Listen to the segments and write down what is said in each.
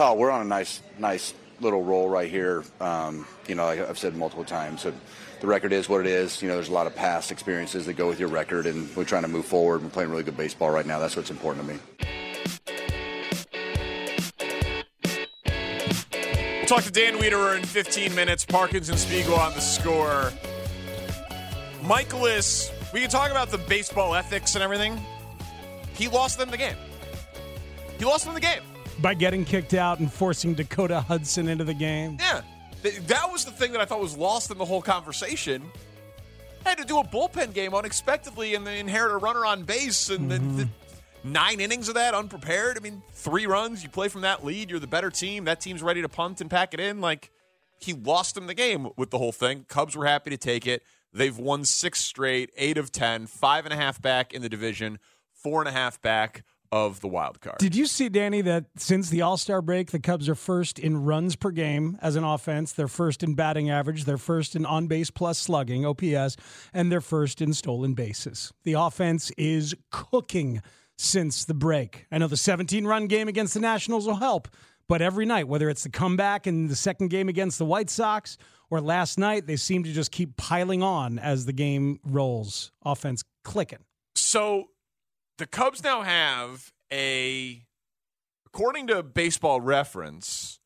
Oh, we're on a nice, nice little roll right here. Um, you know, like I've said multiple times, so the record is what it is. You know, there's a lot of past experiences that go with your record, and we're trying to move forward. We're playing really good baseball right now. That's what's important to me. We'll talk to Dan Wiederer in 15 minutes. Parkins and Spiegel on the score. Mikolas, we can talk about the baseball ethics and everything. He lost them the game. He lost them the game. By getting kicked out and forcing Dakota Hudson into the game. Yeah. That was the thing that I thought was lost in the whole conversation. Had to do a bullpen game unexpectedly and then inherit a runner on base and then mm-hmm. the nine innings of that unprepared. I mean, three runs, you play from that lead, you're the better team. That team's ready to punt and pack it in. Like he lost them the game with the whole thing. Cubs were happy to take it. They've won six straight, eight of ten, five and a half back in the division, four and a half back of the wild card. Did you see, Danny, that since the All Star break, the Cubs are first in runs per game as an offense, they're first in batting average, they're first in on base plus slugging, OPS, and they're first in stolen bases. The offense is cooking since the break. I know the 17 run game against the Nationals will help, but every night, whether it's the comeback in the second game against the White Sox or last night, they seem to just keep piling on as the game rolls. Offense clicking. So the Cubs now have a, according to baseball reference,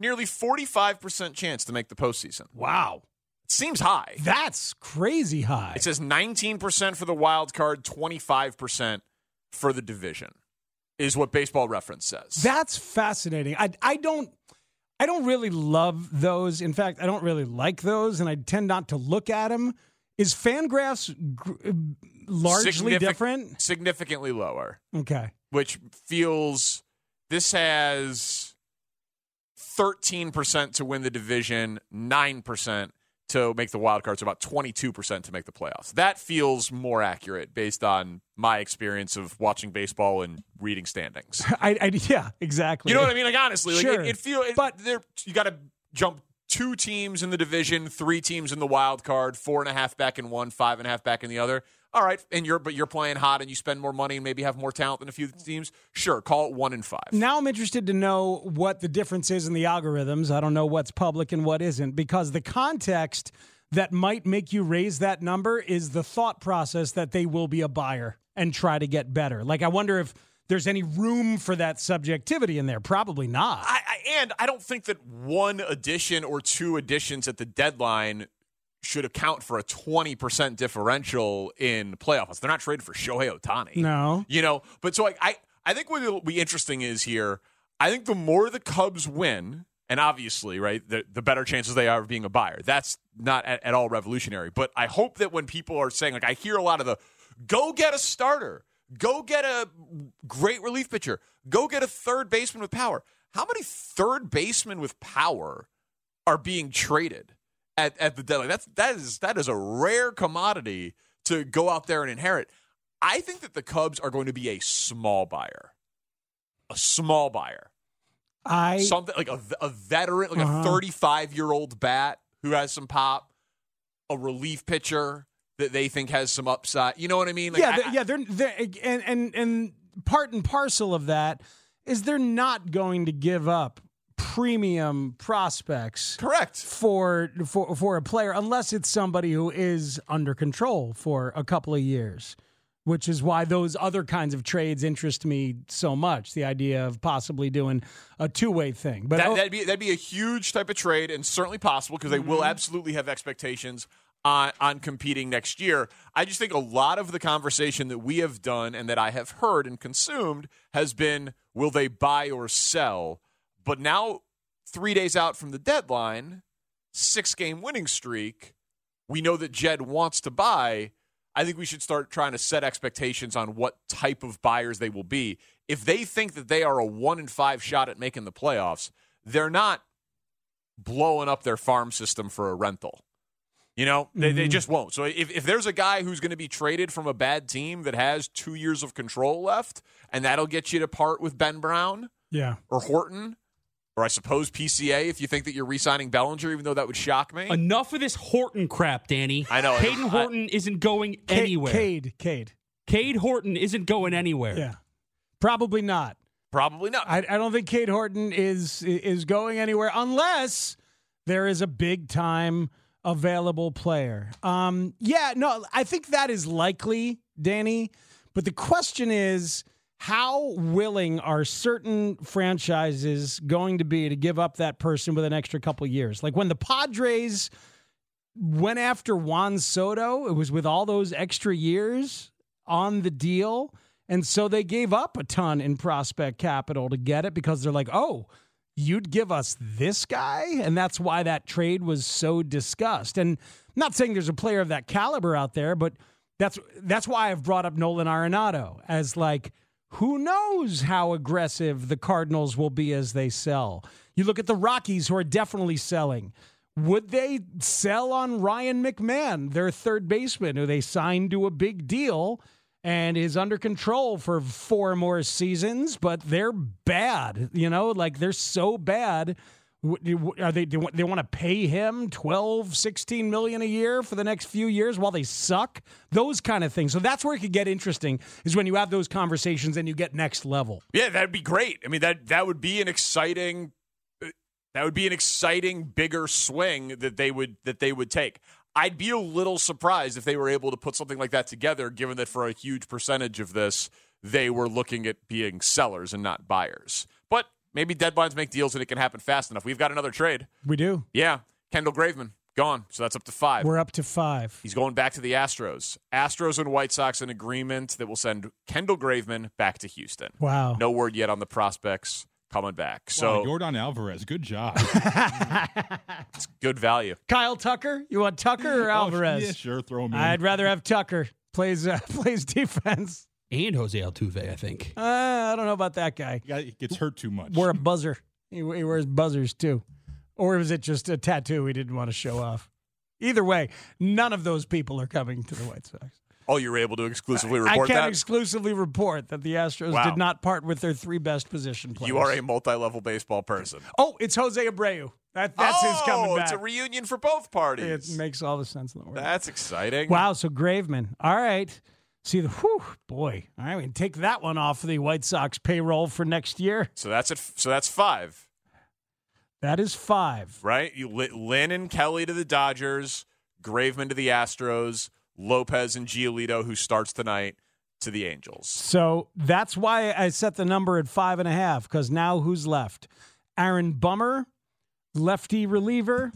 nearly 45% chance to make the postseason. Wow. It seems high. That's crazy high. It says 19% for the wild card, 25% for the division, is what baseball reference says. That's fascinating. I I don't I don't really love those. In fact, I don't really like those, and I tend not to look at them. Is Fangraphs gr- largely Signific- different? Significantly lower, Okay. which feels this has 13% to win the division, 9% to make the wild card, so about 22% to make the playoffs. That feels more accurate based on my experience of watching baseball and reading standings. I, I yeah, exactly. You know what I mean? Like honestly, like Sure. it, it feel it, But- but there you got to jump two teams in the division, three teams in the wild card, four and a half back in one, five and a half back in the other. All right, and you're but you're playing hot and you spend more money and maybe have more talent than a few teams. Sure, call it one and five. Now I'm interested to know what the difference is in the algorithms. I don't know what's public and what isn't because the context that might make you raise that number is the thought process that they will be a buyer and try to get better. Like I wonder if there's any room for that subjectivity in there. Probably not. I, I, and I don't think that one addition or two additions at the deadline should account for a 20% differential in playoffs. They're not traded for Shohei Ohtani. No. You know, but so I, I, I think what will be interesting is here, I think the more the Cubs win, and obviously, right, the, the better chances they are of being a buyer. That's not at, at all revolutionary. But I hope that when people are saying, like, I hear a lot of the go get a starter, go get a great relief pitcher, go get a third baseman with power. How many third basemen with power are being traded at, at the deadline? That's that is that is a rare commodity to go out there and inherit. I think that the Cubs are going to be a small buyer, a small buyer, I something like a, a veteran, like Uh-huh. a 35 year old bat who has some pop, a relief pitcher that they think has some upside. You know what I mean? Like, yeah, I- they're, yeah, they're, they're and and and part and parcel of that is they're not going to give up premium prospects correct. for for for a player unless it's somebody who is under control for a couple of years. which is why those other kinds of trades interest me so much. The idea of possibly doing a two way thing, but that, would be that'd be a huge type of trade and certainly possible because they will Mm-hmm. absolutely have expectations on on competing next year. I just think a lot of the conversation that we have done and that I have heard and consumed has been will they buy or sell? But now 3 days out from the deadline, 6 game winning streak, we know that Jed wants to buy. I think we should start trying to set expectations on what type of buyers they will be. If they think that they are a 1 in 5 shot at making the playoffs, they're not blowing up their farm system for a rental. You know, they, they mm-hmm. just won't. So if, if there's a guy who's going to be traded from a bad team that has two years of control left, and that'll get you to part with Ben Brown yeah. or Horton, or I suppose PCA if you think that you're re signing Bellinger, even though that would shock me. Enough of this Horton crap, Danny. I know. Caden I- Horton isn't going Ca- anywhere. Cade, Cade. Cade Horton isn't going anywhere. Yeah, probably not. Probably not. I, I don't think Cade Horton is is going anywhere unless there is a big time available player. Um, yeah, no, I think that is likely, Danny. But the question is, how willing are certain franchises going to be to give up that person with an extra couple years? Like when the Padres went after Juan Soto, it was with all those extra years on the deal. And so they gave up a ton in prospect capital to get it because they're like, oh, you'd give us this guy? And that's why that trade was so discussed. And I'm not saying there's a player of that caliber out there, but that's that's why I've brought up Nolan Arenado as like, who knows how aggressive the Cardinals will be as they sell. You look at the Rockies who are definitely selling. Would they sell on Ryan McMahon, their third baseman, who they signed to a big deal and is under control for four more seasons? But they're bad, you know, like they're so bad. Are they? do They want to pay him 12, 16 million a year for the next few years while they suck. Those kind of things. So that's where it could get interesting. Is when you have those conversations and you get next level. Yeah, that'd be great. I mean that that would be an exciting uh, that would be an exciting bigger swing that they would that they would take. I'd be a little surprised if they were able to put something like that together given that for a huge percentage of this they were looking at being sellers and not buyers. But maybe deadlines make deals and it can happen fast enough. We've got another trade. We do. Yeah, Kendall Graveman gone. So that's up to 5. We're up to five. He's going back to the Astros. Astros and White Sox an agreement that will send Kendall Graveman back to Houston. Wow. No word yet on the prospects coming back. So So Yordan Alvarez, good job. it's good value. Kyle Tucker. You want Tucker or Alvarez? Oh, yeah, sure, throw him in. I'd rather have Tucker plays uh, plays defense. And Jose Altuve, I think. Uh, I don't know about that guy. He he gets hurt too much. Wear a buzzer. He, he wears buzzers too, or is it just a tattoo he didn't want to show off? Either way, none of those people are coming to the White Sox. Oh, you were able to exclusively report I can that? exclusively report that the Astros Wow. did not part with their three best position players. you are a multi-level baseball person. oh, it's Jose Abreu. That that's his oh, coming Oh, back. It's a reunion for both parties. it makes all the sense in the world. That's exciting. Wow, so Graveman. All right. See the whew, boy. All right, we can take that one off the White Sox payroll for next year. So that's it. So that's five, That is five. right? You Lynn and Kelly to the Dodgers, Graveman to the Astros, Lopez and Giolito, who starts tonight, to the Angels. So that's why I set the number at five and a half, because now who's left? Aaron Bummer, lefty reliever.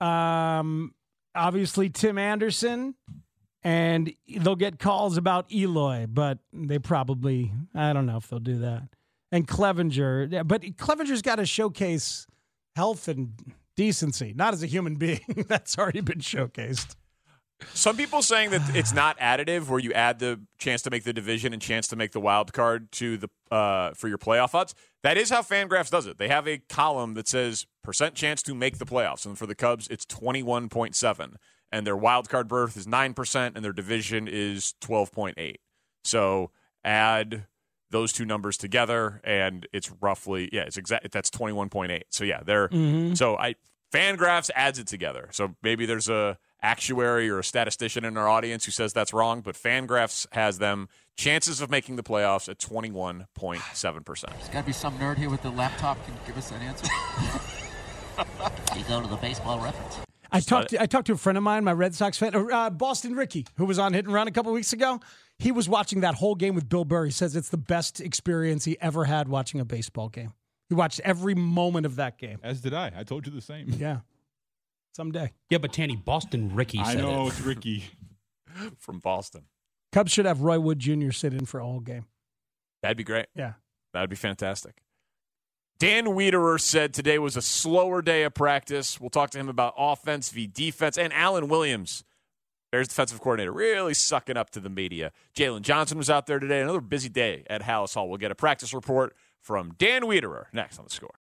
Um, obviously Tim Anderson. And they'll get calls about Eloy, but they probably I don't know if they'll do that. And Clevinger, but Clevinger's got to showcase health and decency, not as a human being. That's already been showcased. Some people saying that it's not additive, where you add the chance to make the division and chance to make the wild card to the uh, for your playoff odds. That is how Fangraphs does it. They have a column that says percent chance to make the playoffs, and for the Cubs, it's twenty one point seven, and their wild card berth is nine percent, and their division is twelve point eight. So add those two numbers together, and it's roughly yeah, it's exact. That's twenty one point eight. So yeah, they're so I Fangraphs adds it together. So maybe there's a actuary or a statistician in our audience who says that's wrong, but Fangraphs has them chances of making the playoffs at 21.7%. There's got to be some nerd here with the laptop can give us that answer. you go to the baseball reference. I talked. To, I talked to a friend of mine, my Red Sox fan, uh, Boston Ricky, who was on Hit and Run a couple weeks ago. He was watching that whole game with Bill Burr. He says it's the best experience he ever had watching a baseball game. He watched every moment of that game. As did I. I told you the same. Yeah, someday. Yeah, but Tanny, Boston Ricky I said know it. it's Ricky. from Boston. Cubs should have Roy Wood Jr. sit in for a whole game. That'd be great. Yeah. That'd be fantastic. Dan Wiederer said today was a slower day of practice. We'll talk to him about offense v defense. And Alan Williams, Bears defensive coordinator, really sucking up to the media. Jaylon Johnson was out there today. Another busy day at Halas Hall. We'll get a practice report from Dan Wiederer next on the score.